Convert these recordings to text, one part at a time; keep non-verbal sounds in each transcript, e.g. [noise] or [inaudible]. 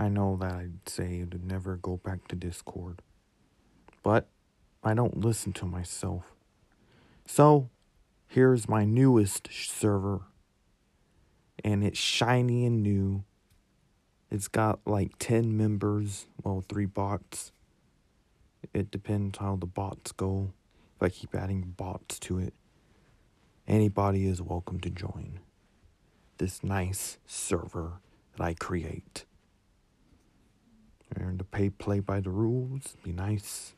I know that I'd say to never go back to Discord, but I don't listen to myself. So, here's my newest server, and it's shiny and new. It's got like 10 members, well, three bots. It depends how the bots go. If I keep adding bots to it, anybody is welcome to join this nice server that I create. And to pay play by the rules, be nice.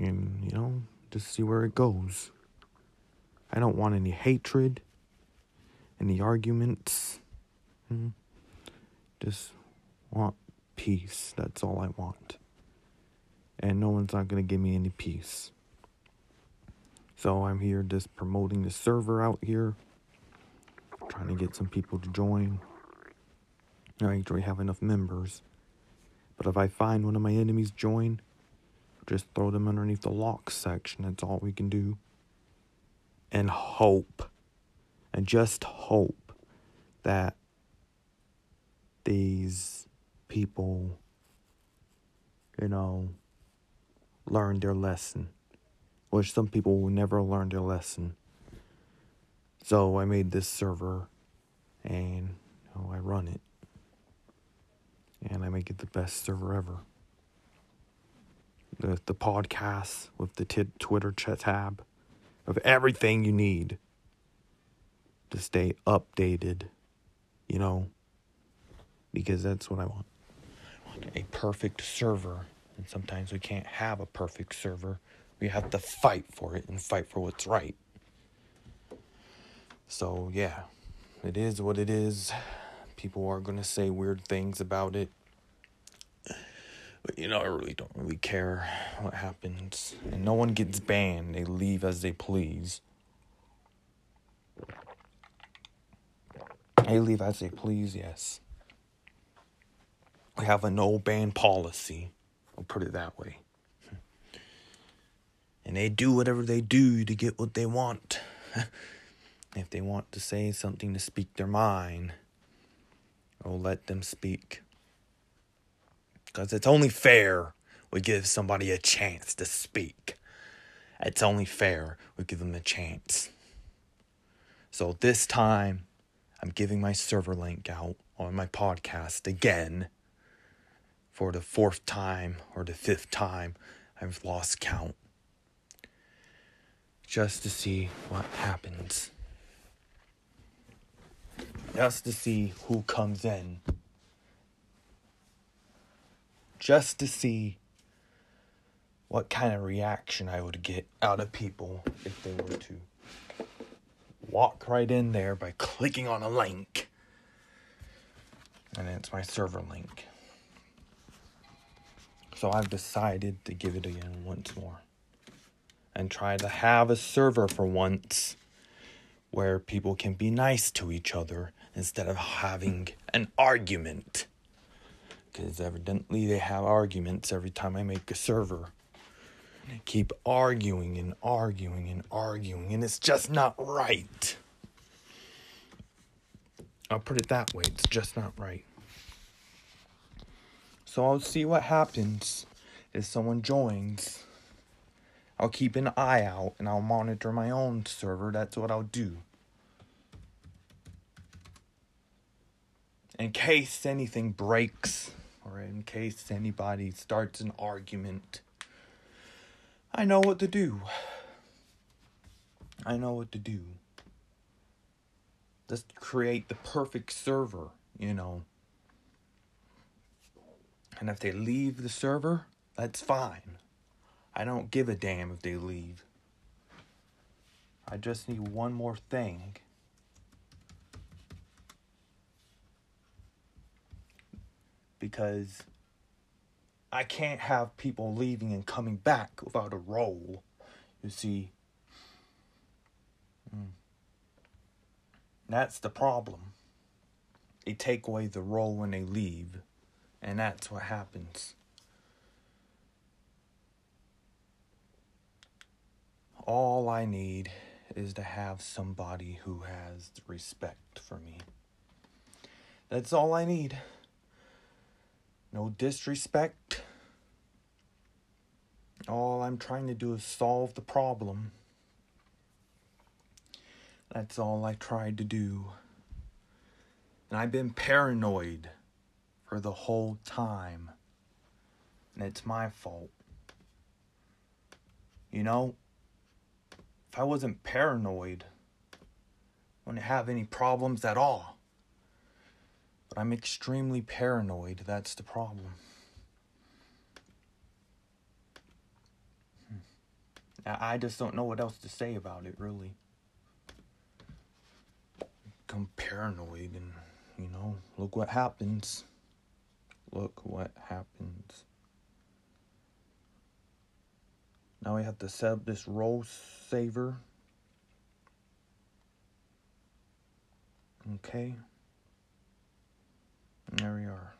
And, you know, just see where it goes. I don't want any hatred, any arguments. Hmm. Just want peace. That's all I want. And no one's not to give me any peace. So I'm here just promoting the server out here. Trying to get some people to join. I actually have enough members. But if I find one of my enemies join, just throw them underneath the lock section. That's all we can do. And hope. And just hope that these people, you know, learn their lesson. Which some people will never learn their lesson. So I made this server and you know, I run it and I make it the best server ever. The the podcast with the t- Twitter tab of everything you need to stay updated, you know, because that's what I want. I want a perfect server, and sometimes we can't have a perfect server. We have to fight for it and fight for what's right. So, yeah, it is what it is. People are going to say weird things about it. But you know, I really don't really care what happens. And no one gets banned, they leave as they please. They leave as they please, yes. We have a no ban policy. I'll put it that way. [laughs] And they do whatever they do to get what they want. [laughs] if they want to say something to speak their mind, Oh, let them speak. Because it's only fair we give somebody a chance to speak. It's only fair we give them a chance. So this time, I'm giving my server link out on my podcast again for the fourth time or the fifth time. I've lost count. Just to see what happens just to see who comes in. Just to see what kind of reaction I would get out of people if they were to walk right in there by clicking on a link. And it's my server link. So I've decided to give it again once more. And try to have a server for once where people can be nice to each other instead of having an argument. Because evidently they have arguments every time I make a server. They keep arguing and arguing and arguing, and it's just not right. I'll put it that way, it's just not right. So I'll see what happens if someone joins. I'll keep an eye out and I'll monitor my own server. That's what I'll do. in case anything breaks or in case anybody starts an argument, I know what to do. I know what to do. Just create the perfect server, you know. And if they leave the server, that's fine. I don't give a damn if they leave. I just need one more thing because I can't have people leaving and coming back without a role. You see, mm. that's the problem. They take away the role when they leave, and that's what happens. All I need is to have somebody who has respect for me. That's all I need. No disrespect. All I'm trying to do is solve the problem. That's all I tried to do. And I've been paranoid for the whole time. And it's my fault. You know, if I wasn't paranoid, I wouldn't have any problems at all. But I'm extremely paranoid. That's the problem. Hmm. I just don't know what else to say about it, really. Become paranoid, and you know, look what happens. Look what happens. Now we have to set up this role saver. Okay. And there we are.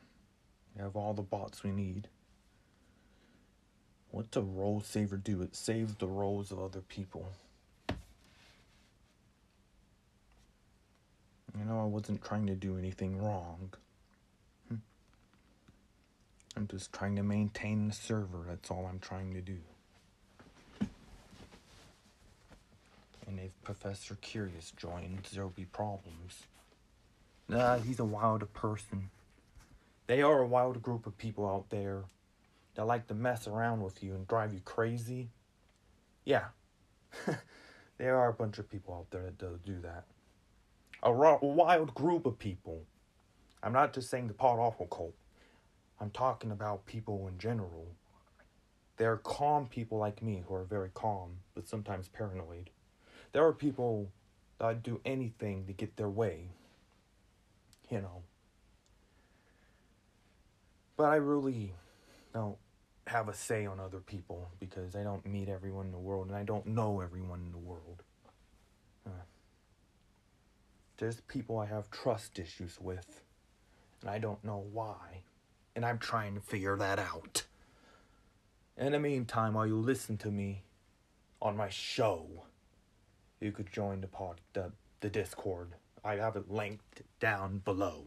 We have all the bots we need. What does role saver do? It saves the roles of other people. You know, I wasn't trying to do anything wrong. Hmm. I'm just trying to maintain the server. That's all I'm trying to do. And if Professor Curious joins, there'll be problems. Nah, he's a wild person. They are a wild group of people out there that like to mess around with you and drive you crazy. Yeah, [laughs] there are a bunch of people out there that do, that. A, ro- wild group of people. I'm not just saying the pot awful cult. I'm talking about people in general. There are calm people like me who are very calm, but sometimes paranoid. There are people that do anything to get their way. You know. But I really don't have a say on other people because I don't meet everyone in the world and I don't know everyone in the world. There's people I have trust issues with and I don't know why. And I'm trying to figure that out. In the meantime, while you listen to me on my show, you could join the pod the, the Discord. I have it linked down below.